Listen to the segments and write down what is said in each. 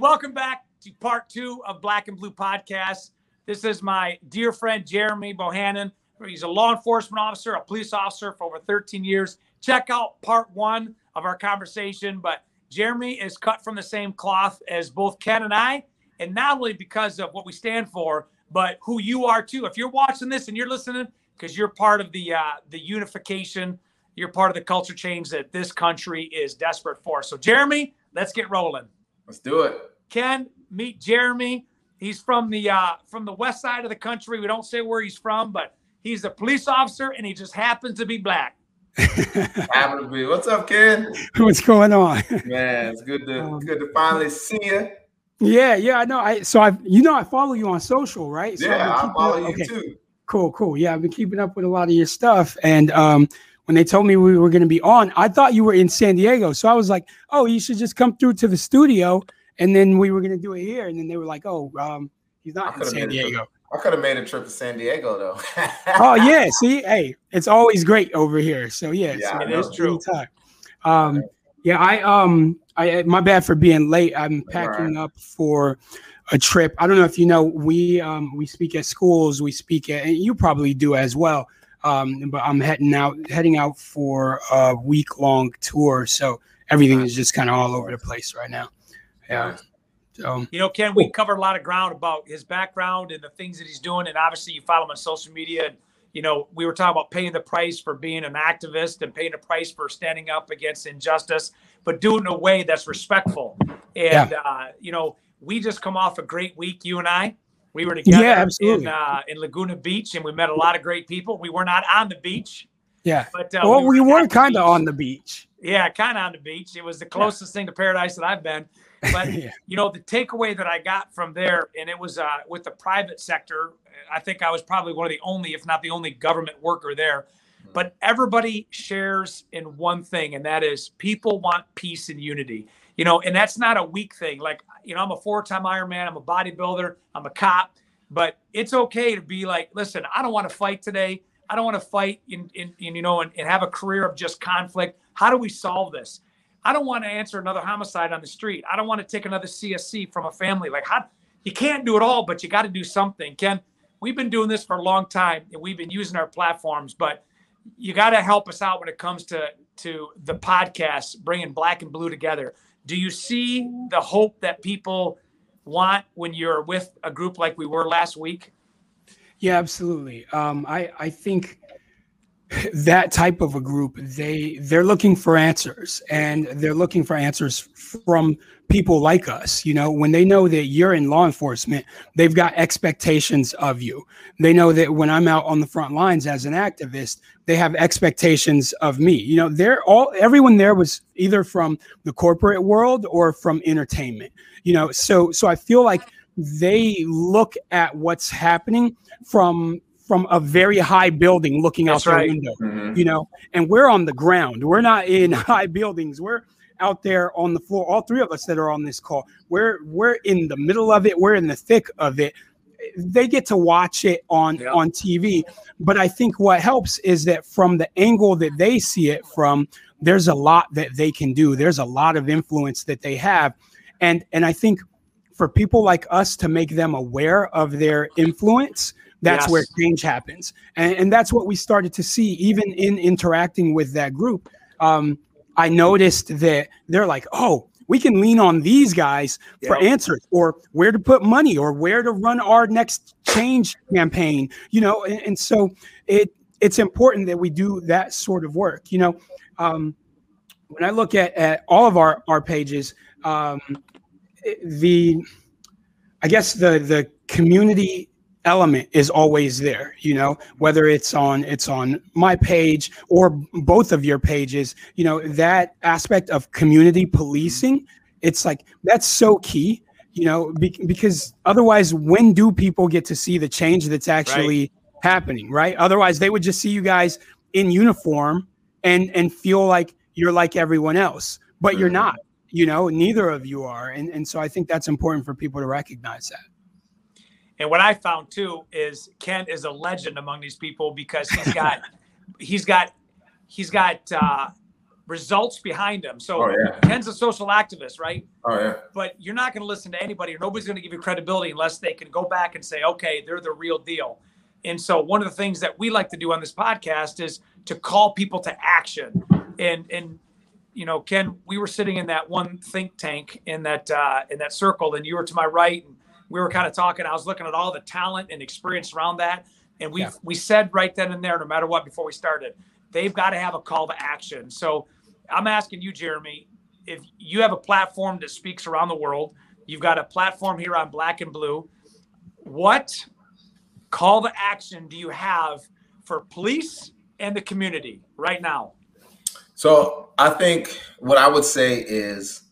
Welcome back to part two of Black and Blue Podcast. This is my dear friend Jeremy Bohannon. He's a law enforcement officer, a police officer for over 13 years. Check out part one of our conversation. But Jeremy is cut from the same cloth as both Ken and I, and not only because of what we stand for, but who you are too. If you're watching this and you're listening, because you're part of the uh, the unification, you're part of the culture change that this country is desperate for. So, Jeremy, let's get rolling. Let's do it. Ken, meet Jeremy. He's from the uh, from the west side of the country. We don't say where he's from, but he's a police officer, and he just happens to be black. Happen to be. What's up, Ken? What's going on? Man, it's good to um, good to finally see you. Yeah, yeah, I know. I so I you know I follow you on social, right? So yeah, I follow you okay. too. Cool, cool. Yeah, I've been keeping up with a lot of your stuff, and um, when they told me we were going to be on, I thought you were in San Diego, so I was like, oh, you should just come through to the studio, and then we were going to do it here, and then they were like, oh, um, he's not in San Diego. I could have made a trip to San Diego though. oh yeah, see, hey, it's always great over here. So yeah, yeah so it is true. Um, yeah, I um, I my bad for being late. I'm packing right. up for a trip. I don't know if you know, we um we speak at schools, we speak at, and you probably do as well. Um, but I'm heading out, heading out for a week long tour. So everything is just kind of all over the place right now. Yeah. Um, you know, Ken, we covered a lot of ground about his background and the things that he's doing, and obviously you follow him on social media. And you know, we were talking about paying the price for being an activist and paying the price for standing up against injustice, but doing it in a way that's respectful. And yeah. uh, you know, we just come off a great week, you and I. We were together yeah, absolutely. in uh, in Laguna Beach, and we met a lot of great people. We were not on the beach. Yeah, but uh, well, we were, we were kind of on the beach. Yeah, kind of on the beach. It was the closest yeah. thing to paradise that I've been. But yeah. you know, the takeaway that I got from there, and it was uh, with the private sector. I think I was probably one of the only, if not the only, government worker there. But everybody shares in one thing, and that is people want peace and unity. You know, and that's not a weak thing. Like, you know, I'm a four-time Ironman. I'm a bodybuilder. I'm a cop. But it's okay to be like, listen, I don't want to fight today. I don't want to fight in, in, in you know, and, and have a career of just conflict. How do we solve this? I don't want to answer another homicide on the street. I don't want to take another CSC from a family. Like how you can't do it all, but you got to do something. Ken, we've been doing this for a long time and we've been using our platforms, but you got to help us out when it comes to to the podcast, bringing black and blue together. Do you see the hope that people want when you're with a group like we were last week? Yeah, absolutely. Um, I I think that type of a group they they're looking for answers and they're looking for answers from people like us you know? When they know that you're in law enforcement they've got expectations of you. They know that when i'm out on the front lines as an activist they have expectations of me. You know they're all everyone there was either from the corporate world or from entertainment you know? So so i feel like they look at what's happening from from a very high building looking That's out right. the window, mm-hmm. you know, and we're on the ground. We're not in high buildings. We're out there on the floor. All three of us that are on this call, we're we're in the middle of it. We're in the thick of it. They get to watch it on on TV, but I think what helps is that from the angle that they see it from, there's a lot that they can do. There's a lot of influence that they have, and and I think for people like us to make them aware of their influence that's yes. where change happens and, and that's what we started to see even in interacting with that group um, i noticed that they're like oh we can lean on these guys yep. for answers or where to put money or where to run our next change campaign you know and, and so it it's important that we do that sort of work you know um, when i look at, at all of our our pages um, the i guess the the community element is always there you know whether it's on it's on my page or both of your pages you know that aspect of community policing it's like that's so key you know be, because otherwise when do people get to see the change that's actually right. happening right? Otherwise they would just see you guys in uniform and and feel like you're like everyone else but you're not you know neither of you are and and so i think that's important for people to recognize that and what I found too is Ken is a legend among these people because he's got he's got he's got uh, results behind him. So Oh, yeah. Ken's a social activist, right? Oh yeah. But you're not going to listen to anybody, or nobody's going to give you credibility unless they can go back and say, okay, they're the real deal. And so one of the things that we like to do on this podcast is to call people to action. And and you know, Ken, we were sitting in that one think tank in that uh, in that circle, and you were to my right, and we were kind of talking. I was looking at all the talent and experience around that, and we Yeah. we said right then and there, no matter what, before we started, they've got to have a call to action. So I'm asking you, Jeremy, if you have a platform that speaks around the world, you've got a platform here on Black and Blue. What call to action do you have for police and the community right now? So I think what I would say is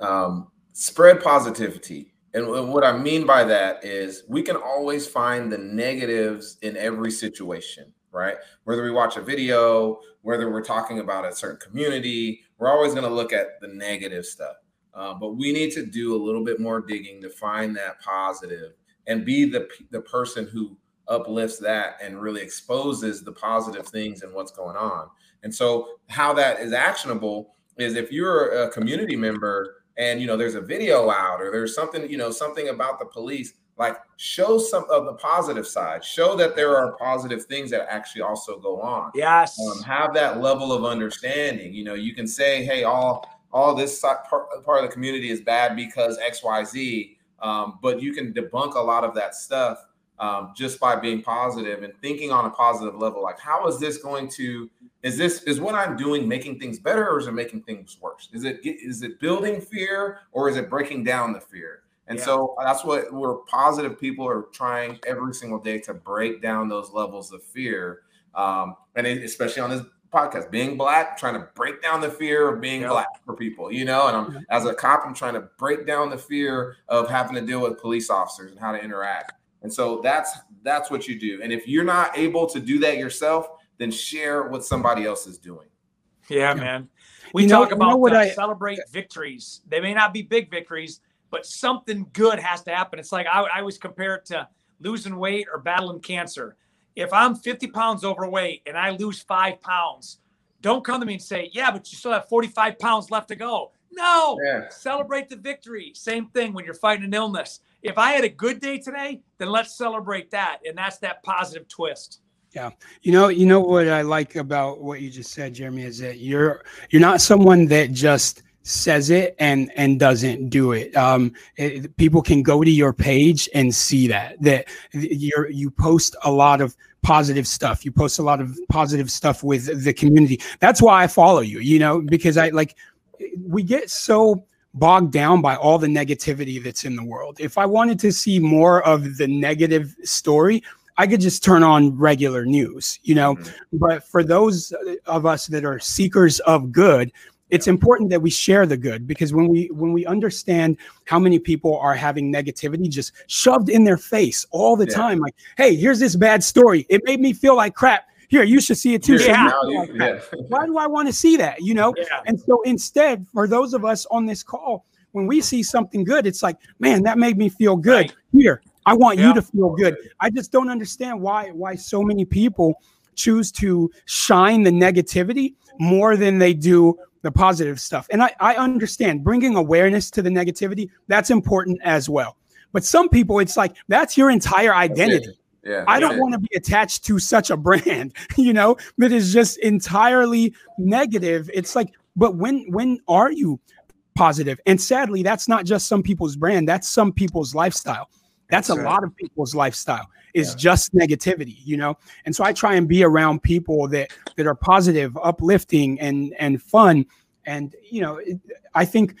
um, spread positivity. And what I mean by that is we can always find the negatives in every situation, right? Whether we watch a video, whether we're talking about a certain community, we're always going to look at the negative stuff. Uh, but we need to do a little bit more digging to find that positive and be the the person who uplifts that and really exposes the positive things and what's going on. And so how that is actionable is if you're a community member and you know there's a video out or there's something, you know, something about the police, like show some of the positive side, show that there are positive things that actually also go on. Yes. Um, have that level of understanding. You know, you can say, hey, all all this part, part of the community is bad because XYZ, um, but you can debunk a lot of that stuff um, just by being positive and thinking on a positive level. Like, how is this going to? Is this is what I'm doing making things better, or is it making things worse? Is it is it building fear, or is it breaking down the fear? And Yeah. so that's what we're positive people are trying every single day to break down those levels of fear. Um, and especially on this podcast, being black, trying to break down the fear of being Yeah. black for people, you know. And I'm as a cop, I'm trying to break down the fear of having to deal with police officers and how to interact. And so that's that's what you do. And if you're not able to do that yourself, then share what somebody else is doing. Yeah, Yeah. man. We You know- talk you know about what uh, I- celebrate victories. They may not be big victories, but something good has to happen. It's like I, I always compare it to losing weight or battling cancer. If I'm 50 pounds overweight and I lose five pounds, don't come to me and say, "Yeah, but you still have 45 pounds left to go." No, Yeah. celebrate the victory. Same thing when you're fighting an illness. If I had a good day today, then let's celebrate that, and that's that positive twist. Yeah. You know, you know what I like about what you just said, Jeremy, is that you're you're not someone that just says it and and doesn't do it. Um, it- people can go to your page and see that that you're you post a lot of positive stuff. You post a lot of positive stuff with the community. That's why I follow you. You know, because I like we get so bogged down by all the negativity that's in the world. If I wanted to see more of the negative story, I could just turn on regular news, you know. Mhm. But for those of us that are seekers of good, it's important that we share the good because when we when we understand how many people are having negativity just shoved in their face all the Yeah. time, like, hey, here's this bad story. It made me feel like crap. Here, you should see it too. Yeah. you Now feel you- like yeah. Why do I want to see that? You know, Yeah. and so instead, for those of us on this call, when we see something good, it's like, man, that made me feel good. Right. Here, I want Yeah. you to feel good. I just don't understand why why so many people choose to shine the negativity more than they do the positive stuff. And I, I understand bringing awareness to the negativity, that's important as well. But some people, it's like that's your entire That's it. identity. Yeah. I don't want to be attached to such a brand, you know, that is just entirely negative. It's like, but when when are you positive? And sadly, that's not just some people's brand, that's some people's lifestyle. That's, That's a right. lot of people's lifestyle is Yeah. just negativity, you know. And so I try and be around people that that are positive, uplifting and and fun and you know, it, I think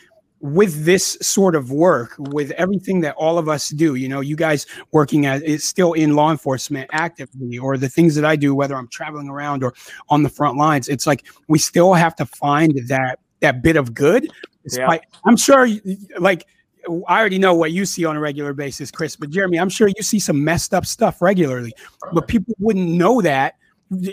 with this sort of work, with everything that all of us do, you know, you guys working as is still in law enforcement actively, or the things that I do, whether I'm traveling around or on the front lines, it's like we still have to find that that bit of good. Despite, I'm sure, like I already know what you see on a regular basis, Chris. But Jeremy, I'm sure you see some messed up stuff regularly, but people wouldn't know that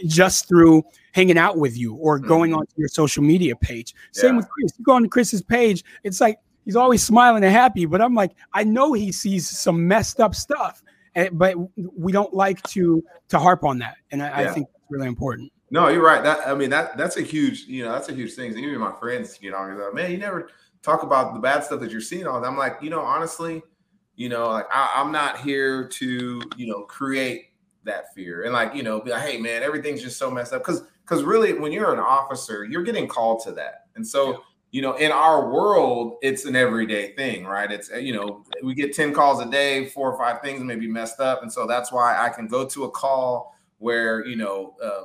just through hanging out with you or going Mhm. onto your social media page. Same with Chris. You go on Chris's page, it's like he's always smiling and happy, but I'm like, I know he sees some messed up stuff, but we don't like to to harp on that, and I, I think that's really important. No, you're right. That I mean that that's a huge, you know, that's a huge thing. Even my friends, you know, like, man, you never talk about the bad stuff that you're seeing on. I'm like, you know, honestly, you know, like I, I'm not here to, you know, create that fear and like, you know, be like, hey man, everything's just so messed up. Cause because really when you're an officer, you're getting called to that. And so yeah you know, in our world, it's an everyday thing, right? It's, you know, we get 10 calls a day, four or five things may be messed up. And so that's why I can go to a call where, you know, uh,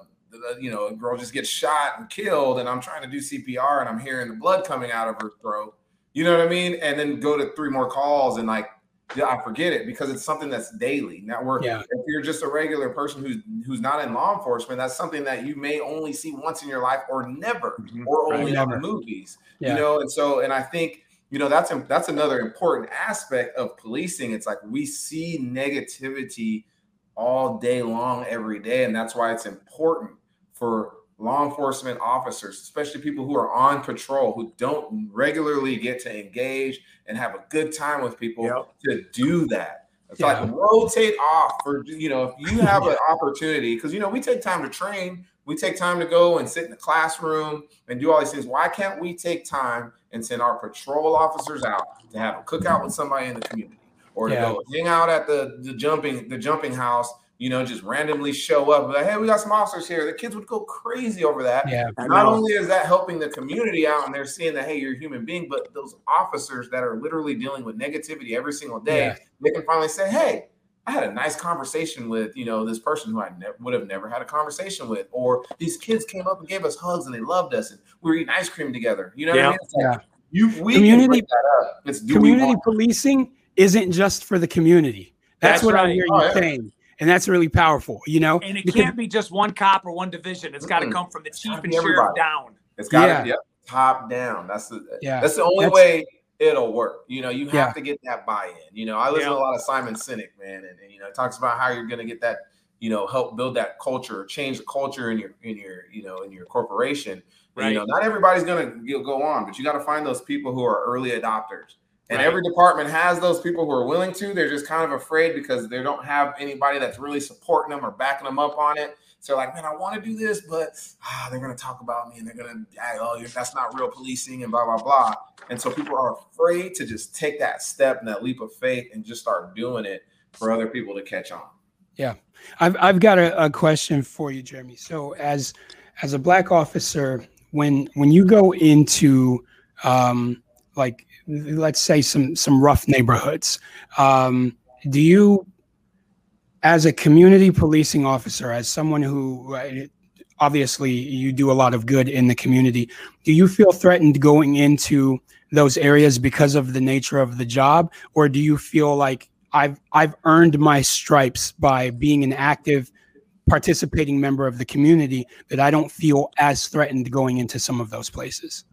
you know, a girl just gets shot and killed, and I'm trying to do CPR and I'm hearing the blood coming out of her throat. You know what I mean? And then go to three more calls and like I forget it because it's something that's daily. Now, we're yeah. if you're just a regular person who's who's not in law enforcement, that's something that you may only see once in your life or never, mm-hmm. or only in movies. Yeah. You know, and so and I think you know that's that's another important aspect of policing. It's like we see negativity all day long, every day, and that's why it's important for law enforcement officers, especially people who are on patrol, who don't regularly get to engage and have a good time with people, yep. to do that. It's yeah. like rotate off for you know if you have an opportunity because you know we take time to train, we take time to go and sit in the classroom and do all these things. Why can't we take time and send our patrol officers out to have a cookout with somebody in the community or to yeah. go hang out at the the jumping the jumping house you know, just randomly show up like, hey, we got some officers here. The kids would go crazy over that. Yeah. Not only is that helping the community out and they're seeing that, hey, you're a human being, but those officers that are literally dealing with negativity every single day, yeah. they can finally say, hey, I had a nice conversation with, you know, this person who I ne- would have never had a conversation with, or these kids came up and gave us hugs and they loved us and we were eating ice cream together. You know yeah. what I mean? Like, yeah. You, we community, community policing isn't just for the community. That's, That's what right. I hear oh, you oh, saying and that's really powerful. You know, and it because, can't be just one cop or one division. It's got to come from the chief and sheriff down. It's got to yeah. be yep, top down. That's the yeah. That's the only that's, way it'll work. You know, you have yeah. to get that buy-in. You know, I listen yeah. to a lot of Simon Sinek, man, and, and you know, it talks about how you're going to get that. You know, help build that culture, change the culture in your in your you know in your corporation. Right. you know, not everybody's going to go on, but you got to find those people who are early adopters and right. every department has those people who are willing to. They're just kind of afraid because they don't have anybody that's really supporting them or backing them up on it. So they're like, man, I want to do this, but ah, they're going to talk about me and they're going to, oh, that's not real policing and blah, blah, blah. And so people are afraid to just take that step and that leap of faith and just start doing it for other people to catch on. Yeah. I've, I've got a, a question for you, Jeremy. So as, as a black officer, when, when you go into, um, like let's say some some rough neighborhoods. Um, do you as a community policing officer as someone who obviously you do a lot of good in the community do you feel threatened going into those areas because of the nature of the job? Or do you feel like i've i've earned my stripes by being an active participating member of the community that i don't feel as threatened going into some of those places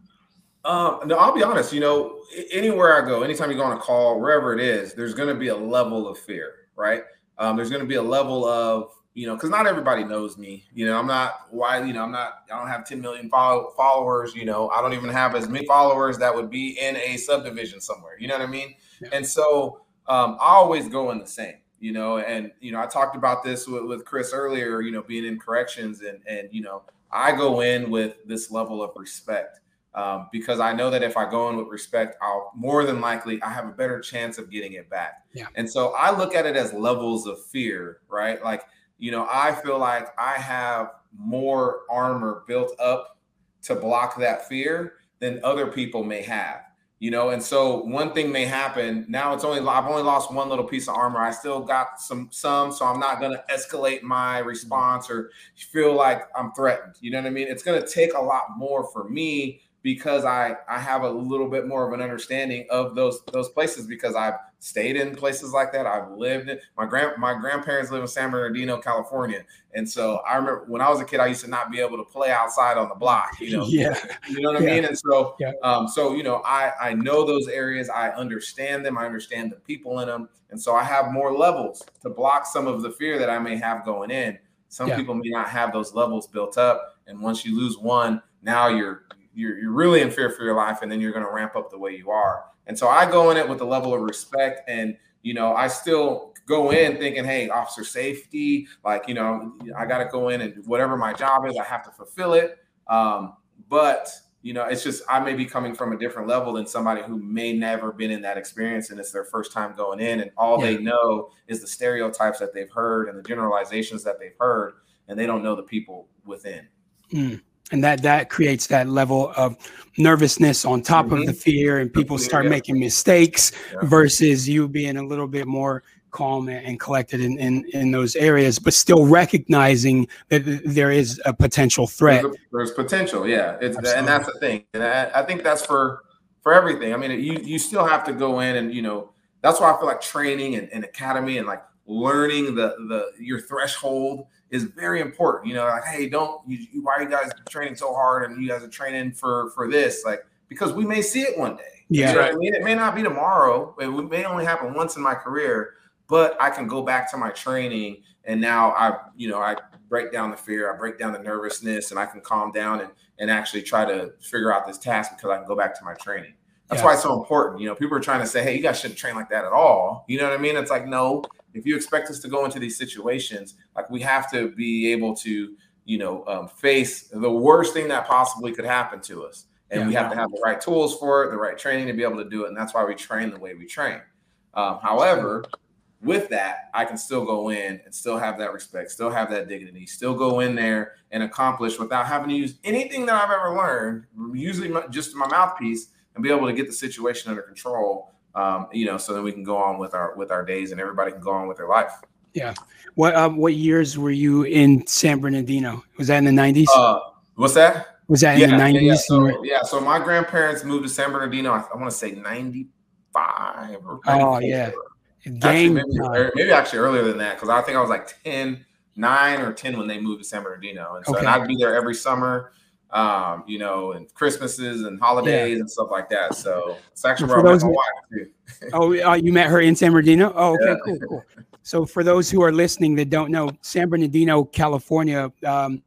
um, no, I'll be honest. You know, anywhere I go, anytime you go on a call, wherever it is, there's going to be a level of fear, right? Um, there's going to be a level of, you know, because not everybody knows me. You know, I'm not why, you know, I'm not, I don't have 10 million follow- followers. You know, I don't even have as many followers that would be in a subdivision somewhere. You know what I mean? Yeah. And so um, I always go in the same. You know, and you know, I talked about this with, with Chris earlier. You know, being in corrections, and and you know, I go in with this level of respect um, because I know that if I go in with respect, I'll more than likely I have a better chance of getting it back. Yeah. And so I look at it as levels of fear, right? Like, you know, I feel like I have more armor built up to block that fear than other people may have. You know, and so one thing may happen. Now it's only I've only lost one little piece of armor. I still got some some, so I'm not gonna escalate my response or feel like I'm threatened. You know what I mean? It's gonna take a lot more for me because I I have a little bit more of an understanding of those those places because I've stayed in places like that. I've lived in my grand my grandparents live in San Bernardino, California, and so I remember when I was a kid, I used to not be able to play outside on the block. You know, yeah, you know what I mean. And so, yeah. um, so you know, I I know those areas. I understand them. I understand the people in them, and so I have more levels to block some of the fear that I may have going in. Some yeah. people may not have those levels built up, and once you lose one, now you're you're, you're really in fear for your life and then you're going to ramp up the way you are and so i go in it with a level of respect and you know i still go in thinking, hey, officer safety, like, you know, I got to go in and whatever my job is, I have to fulfill it. Um, but, you know, it's just, I may be coming from a different level than somebody who may never been in that experience and it's their first time going in. And all yeah. they know is the stereotypes that they've heard and the generalizations that they've heard, and they don't know the people within. Mm and that that creates that level of nervousness on top mm-hmm. of the fear and people start yeah. making mistakes yeah. versus you being a little bit more calm and collected in, in, in those areas, but still recognizing that there is a potential threat. There's, a, there's potential, yeah. It's and that's the thing, and I, I, think that's for for everything. I mean, you you still have to go in and you know that's why I feel like training and, and academy and like learning the the your threshold is very important. You know, like hey, don't you, you, why are you guys training so hard and you guys are training for for this like because we may see it one day. Yeah, you know I mean, it may not be tomorrow. It may only happen once in my career but I can go back to my training and now I, you know, I break down the fear, I break down the nervousness, and I can calm down and and actually try to figure out this task because I can go back to my training. That's yeah. why it's so important. You know, people are trying to say, hey, you guys shouldn't train like that at all. You know what I mean? It's like, no, if you expect us to go into these situations, like we have to be able to, you know, um, face the worst thing that possibly could happen to us. And yeah. we have to have the right tools for it, the right training to be able to do it. And that's why we train the way we train. Um, however, with that, I can still go in and still have that respect, still have that dignity, still go in there and accomplish without having to use anything that I've ever learned, usually just my mouthpiece, and be able to get the situation under control. Um, you know, so that we can go on with our with our days and everybody can go on with their life. Yeah. What um, what years were you in San Bernardino? Was that in the nineties? Uh, what's that? Was that yeah, in the nineties? Yeah, so, yeah, so my grandparents moved to San Bernardino. I, I want to say ninety five. Oh yeah. Gang actually, maybe, maybe, actually earlier than that because I think I was like 10, 9 or 10 when they moved to San Bernardino. And so okay. and I'd be there every summer, um, you know, and Christmases and holidays yeah. and stuff like that. So it's actually where I met my wife too. oh, uh, you met her in San Bernardino? Oh, okay, yeah. cool, cool. So for those who are listening that don't know, San Bernardino, California, um,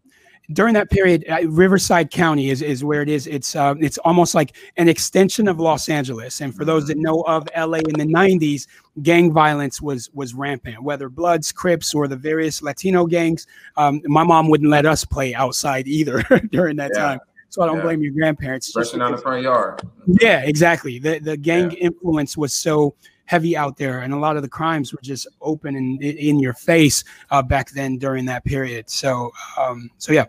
during that period, uh, Riverside County is, is where it is. It's uh, it's almost like an extension of Los Angeles. And for those that know of LA in the 90s, gang violence was was rampant, whether Bloods, Crips, or the various Latino gangs. Um, my mom wouldn't let us play outside either during that yeah. time. So I don't yeah. blame your grandparents. Especially on the front yard. Yeah, exactly. The the gang yeah. influence was so heavy out there, and a lot of the crimes were just open and in your face uh, back then during that period. So, um, so yeah.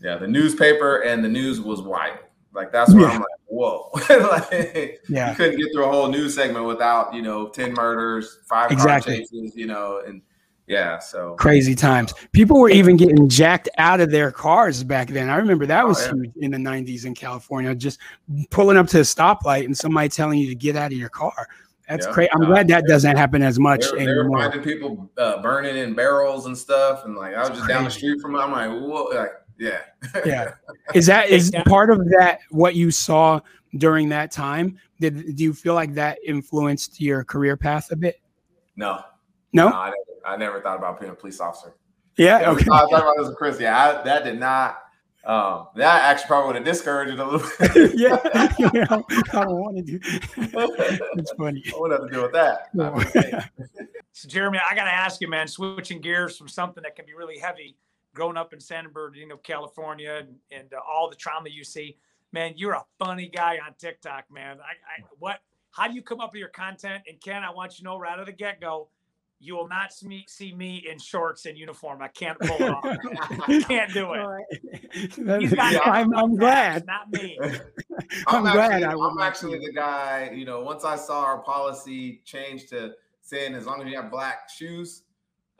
Yeah, the newspaper and the news was wild. Like that's where yeah. I'm like, whoa. like, yeah. You couldn't get through a whole news segment without, you know, 10 murders, five exactly. car chases, you know, and yeah, so crazy times. People were even getting jacked out of their cars back then. I remember that oh, was yeah. huge in the 90s in California, just pulling up to a stoplight and somebody telling you to get out of your car. That's yeah. crazy. I'm glad that doesn't happen as much they they were finding people uh, burning in barrels and stuff, and like I was just crazy. down the street from them. I'm like, whoa, like yeah, yeah. Is that is part of that what you saw during that time? Did do you feel like that influenced your career path a bit? No, no, no I, never, I, never, thought about being a police officer. Yeah, yeah okay. I thought about this with Chris. Yeah, I, that did not um, that actually probably would have discouraged it a little bit. yeah, yeah, I don't want to do. It's funny. I would have to deal with that. No. so, Jeremy, I got to ask you, man. Switching gears from something that can be really heavy, growing up in San Bernardino, California, and, and uh, all the trauma you see, man, you're a funny guy on TikTok, man. I, I, what? How do you come up with your content? And Ken, I want you to know right out of the get go, you will not see, see me in shorts and uniform. I can't pull it off. I can't do it. yeah, I'm, I'm glad. Not me. I'm, I'm glad. Actually, I'm actually the guy. You know, once I saw our policy change to saying as long as you have black shoes,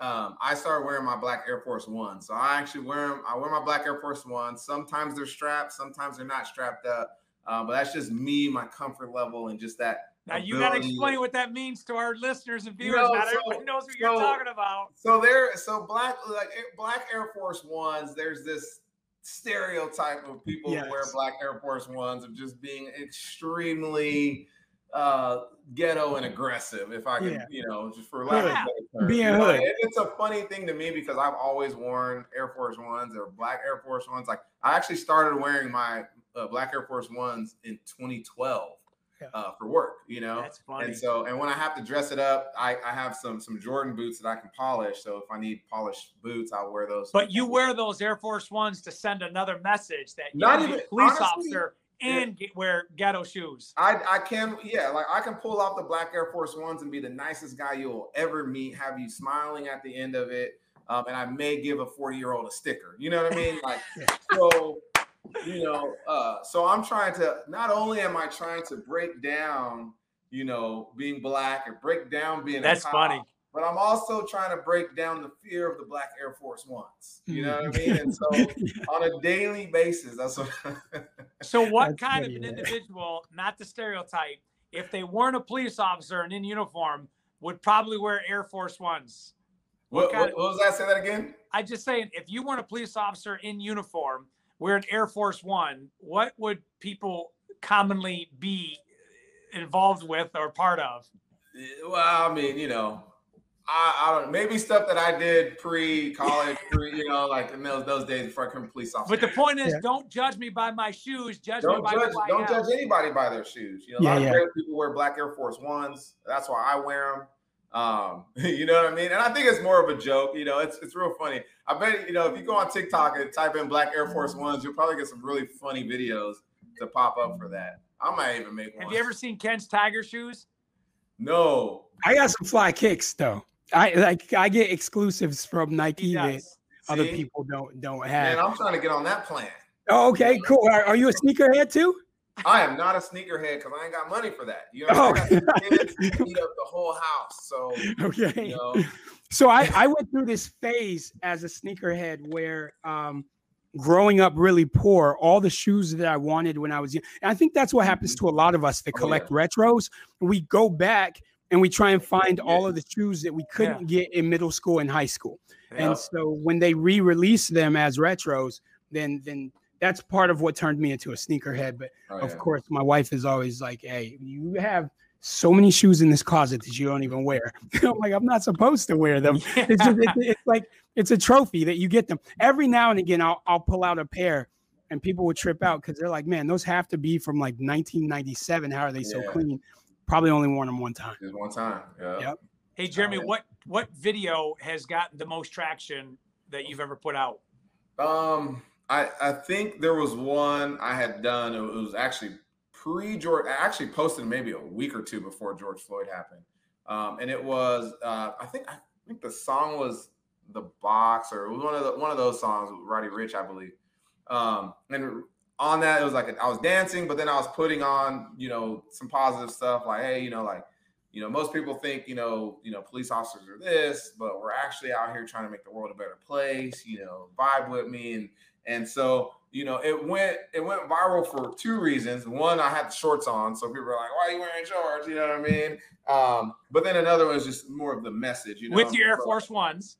um, I started wearing my black Air Force One. So I actually wear them. I wear my black Air Force One. Sometimes they're strapped. Sometimes they're not strapped up. Uh, but that's just me, my comfort level, and just that now you got to explain what that means to our listeners and viewers. No, Not so, everybody knows what so, you're talking about. So there, so black like black Air Force Ones. There's this stereotype of people yes. who wear black Air Force Ones of just being extremely uh ghetto and aggressive if i can yeah. you know just for lack yeah. of being you know, it's a funny thing to me because i've always worn air force ones or black air force ones like i actually started wearing my uh, black air force ones in 2012 Yeah. uh, for work. You know, That's funny. and so and when I have to dress it up, I, I have some some Jordan boots that I can polish. So if I need polished boots, I'll wear those. But you wear those Air Force Ones to send another message that you're Not a even- police honestly, officer and get, wear ghetto shoes. I, I can yeah like I can pull off the black Air Force Ones and be the nicest guy you'll ever meet, have you smiling at the end of it, um, and I may give a forty year old a sticker. You know what I mean? Like so, you know. Uh, so I'm trying to not only am I trying to break down, you know, being black and break down being a That's cop, funny. but I'm also trying to break down the fear of the black Air Force Ones. You know what I mean? And so on a daily basis, that's what. So, what That's kind of an man. individual, not the stereotype, if they weren't a police officer and in uniform, would probably wear Air Force Ones? what, kind what, what was that? Say that again. I just saying, if you weren't a police officer in uniform, wearing Air Force One, what would people commonly be involved with or part of? Well, I mean, you know, I, I don't maybe stuff that I did pre-college, pre, you know, like in those those days before I became a police officer. But the point is, Yeah. don't judge me by my shoes. Judge me don't by judge don't am. judge anybody by their shoes. You know, a lot yeah. of great people wear black Air Force Ones. That's why I wear them. Um, you know what I mean? And I think it's more of a joke. You know, it's it's real funny. I bet you know if you go on TikTok and type in black Air Force Ones, you'll probably get some really funny videos to pop up for that. I might even make one. Have you ever seen Ken's Tiger shoes? No. I got some fly kicks though. I like I get exclusives from Nike He that does. other people don't don't Man, have. I'm trying to get on that plan. Oh, okay, cool. Are, are you a sneakerhead too? I am not a sneakerhead because I ain't got money for that. You know, Oh. I got kids to eat up the whole house. So Okay. you know, So I, I went through this phase as a sneakerhead where um, growing up really poor, all the shoes that I wanted when I was young. And I think that's what happens to a lot of us that Oh, collect retros. We go back and we try and find all of the shoes that we couldn't get in middle school and high school. Yeah. And so when they re-release them as retros, then then that's part of what turned me into a sneakerhead. But Oh, of yeah. course, my wife is always like, "Hey, you have so many shoes in this closet that you don't even wear." I'm like, "I'm not supposed to wear them." It's just it's, it's like it's a trophy that you get them every now and again. I'll I'll pull out a pair, and people would trip out because they're like, "Man, those have to be from like 1997. How are they so clean?" Probably only worn them one time. just one time. Yeah. Yep. Hey Jeremy, Oh, yeah. what what video has gotten the most traction that you've ever put out? Um, I I think there was one I had done. It was actually pre George. I actually posted maybe a week or two before George Floyd happened. Um, and it was uh, I think I think the song was the box or it was one of the one of those songs with Roddy Ricch, I believe. Um, and on that it was like I was dancing, but then I was putting on you know some positive stuff like hey you know like you know most people think you know you know police officers are this, but we're actually out here trying to make the world a better place. You know, vibe with me and and so you know it went it went viral for two reasons. One, I had the shorts on, so people were like, "Why are you wearing shorts?" You know what I mean? Um, but then another one was just more of the message. You know, With your Air Force Ones.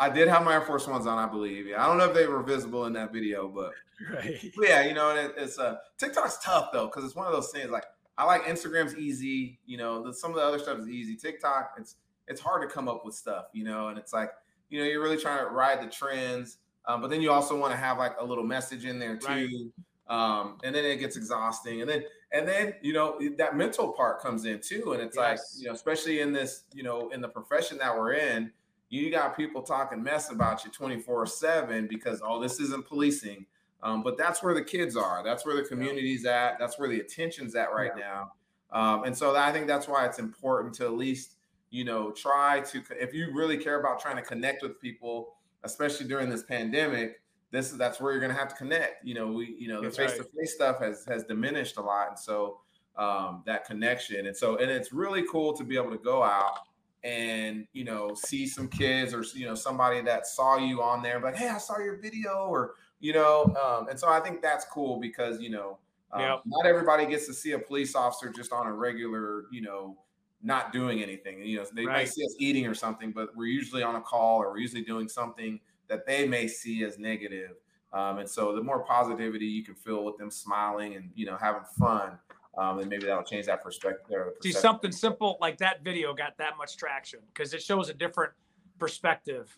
I did have my Air Force Ones on, I believe. Yeah, I don't know if they were visible in that video, but Right. but yeah, you know, it, it's uh TikTok's tough though because it's one of those things. Like I like Instagram's easy, you know. The, some of the other stuff is easy. TikTok, it's it's hard to come up with stuff, you know. And it's like you know you're really trying to ride the trends, um, but then you also want to have like a little message in there too. Um, and then it gets exhausting, and then and then you know that mental part comes in too, and it's like you know especially in this you know in the profession that we're in, you got people talking mess about you 24 7 because oh this isn't policing. Um, but that's where the kids are. That's where the community's at. That's where the attention's at right now. Um, and so i think that's why it's important to at least you know try to if you really care about trying to connect with people especially during this pandemic this is that's where you're going to have to connect you know we you know the face-to-face stuff has has diminished a lot and so um, that connection and so and it's really cool to be able to go out and you know see some kids or you know somebody that saw you on there but hey i saw your video or you know um, and so i think that's cool because you know um, Yep. not everybody gets to see a police officer just on a regular you know not doing anything you know they might see us eating or something but we're usually on a call or we're usually doing something that they may see as negative um, and so the more positivity you can feel with them smiling and you know having fun um, then maybe that'll change that perspective See, something simple like that video got that much traction because it shows a different perspective.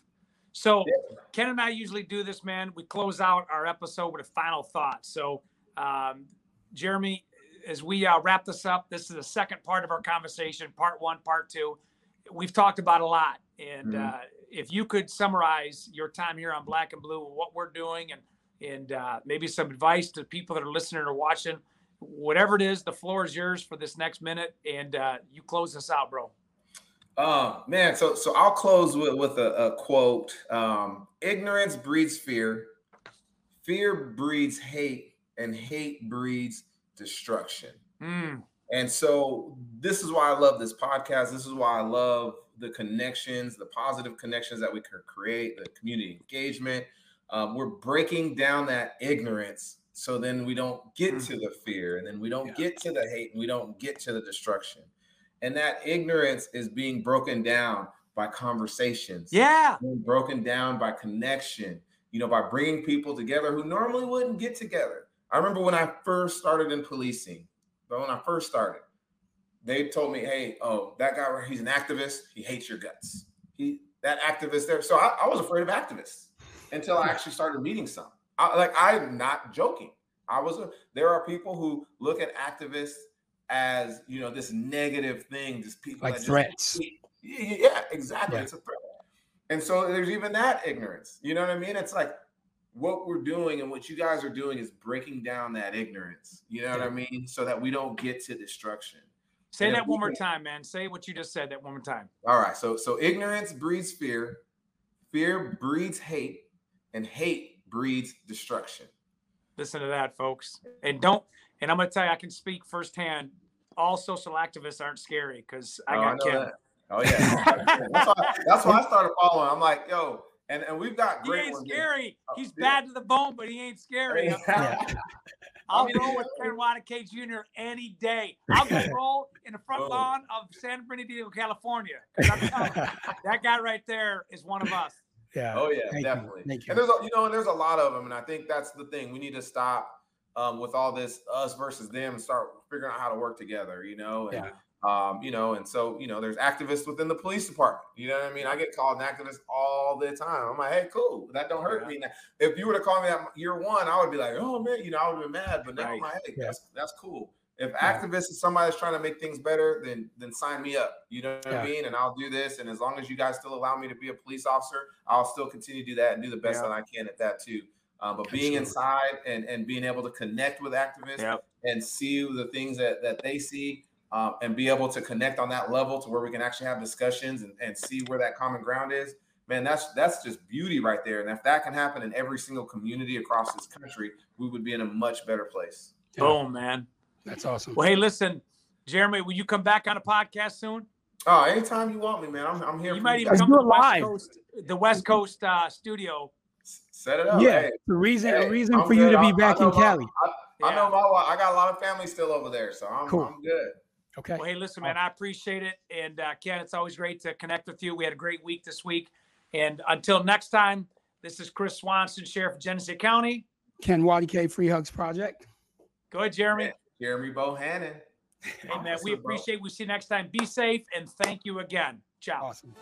So, Ken and I usually do this, man. We close out our episode with a final thought. So, um, Jeremy, as we uh, wrap this up, this is the second part of our conversation, part one, part two. We've talked about a lot, and Mhm. uh, if you could summarize your time here on Black and Blue, what we're doing, and and uh, maybe some advice to people that are listening or watching, whatever it is, the floor is yours for this next minute, and uh, you close us out, bro. Um, man, so so I'll close with with a, a quote. Um, ignorance breeds fear, fear breeds hate, and hate breeds destruction. Mm, And so this is why I love this podcast. This is why I love the connections, the positive connections that we can create, the community engagement. Um, we're breaking down that ignorance so then we don't get Mm. to the fear and then we don't Yeah. get to the hate and we don't get to the destruction. And that ignorance is being broken down by conversations yeah, being broken down by connection, you know, by bringing people together who normally wouldn't get together. I remember when I first started in policing, but when I first started, they told me, "Hey, oh, that guy, he's an activist. He hates your guts. He that activist there." So I, I was afraid of activists until I actually started meeting some. I, like I'm not joking. I was. A, there are people who look at activists as you know this negative thing, just people Like that just- threats. yeah, yeah, exactly. Yeah. It's a threat. And so there's even that ignorance. You know what I mean? It's like what we're doing and what you guys are doing is breaking down that ignorance. You know what I mean? So that we don't get to destruction. say And that one more can- time, man. Say what you just said. That one more time. All right. So so ignorance breeds fear, fear breeds hate, and hate breeds destruction. Listen to that, folks. And don't. And I'm going to tell you, I can speak firsthand. All social activists aren't scary because I Oh, got that. Oh yeah. that's, why, that's why I started following. I'm like, yo, and, and we've got He ain't ones. scary. He's Yeah. bad to the bone, but he ain't scary. Yeah. I'll I roll with Ken Nwadike Jr. any day. I'll go roll in the front Oh. lawn of San Bernardino, California. Telling you, that guy right there is one of us. Yeah. Oh yeah, Thank you. definitely. Thank you. And there's a, you know, and there's a lot of them, and I think that's the thing. We need to stop um, with all this us versus them and start figuring out how to work together. You know, and Yeah. Um, you know, and so you know, there's activists within the police department. You know what I mean? I get called an activist all the time. I'm like, hey, cool, that don't hurt Yeah. me. Now, if you were to call me that year one, I would be like, oh man, you know, I would have been mad. But now Right. I'm like, hey, Yeah. that's that's cool. If Yeah. activist is somebody that's trying to make things better, then then sign me up. You know what. I mean? And I'll do this. And as long as you guys still allow me to be a police officer, I'll still continue to do that and do the best that I can at that too. Uh, but being Absolutely. inside and, and being able to connect with activists and see the things that, that they see um, and be able to connect on that level to where we can actually have discussions and, and see where that common ground is man that's that's just beauty right there and if that can happen in every single community across this country we would be in a much better place Yeah. Boom, man. That's awesome. Well, hey, listen, Jeremy, will you come back on a podcast soon? oh anytime you want me man i'm, I'm here You for might you even guys. come do to it the West live. Coast, the West Coast uh, studio. set it up yeah. Hey, The reason, hey, a reason I'm for you to be I- back I know in my- Cali. I Yeah. know my. I got a lot of family still over there, so I'm, Cool. I'm good. Okay. Well, hey, listen, man, I appreciate it. And uh, Ken, it's always great to connect with you. We had a great week this week. And until next time, this is Chris Swanson, Sheriff of Genesee County. Ken Nwadike Free Hugs Project. Go ahead, Jeremy. Jeremy Bohannon. Hey, man, we appreciate We see you next time. Be safe and thank you again. Ciao. Awesome.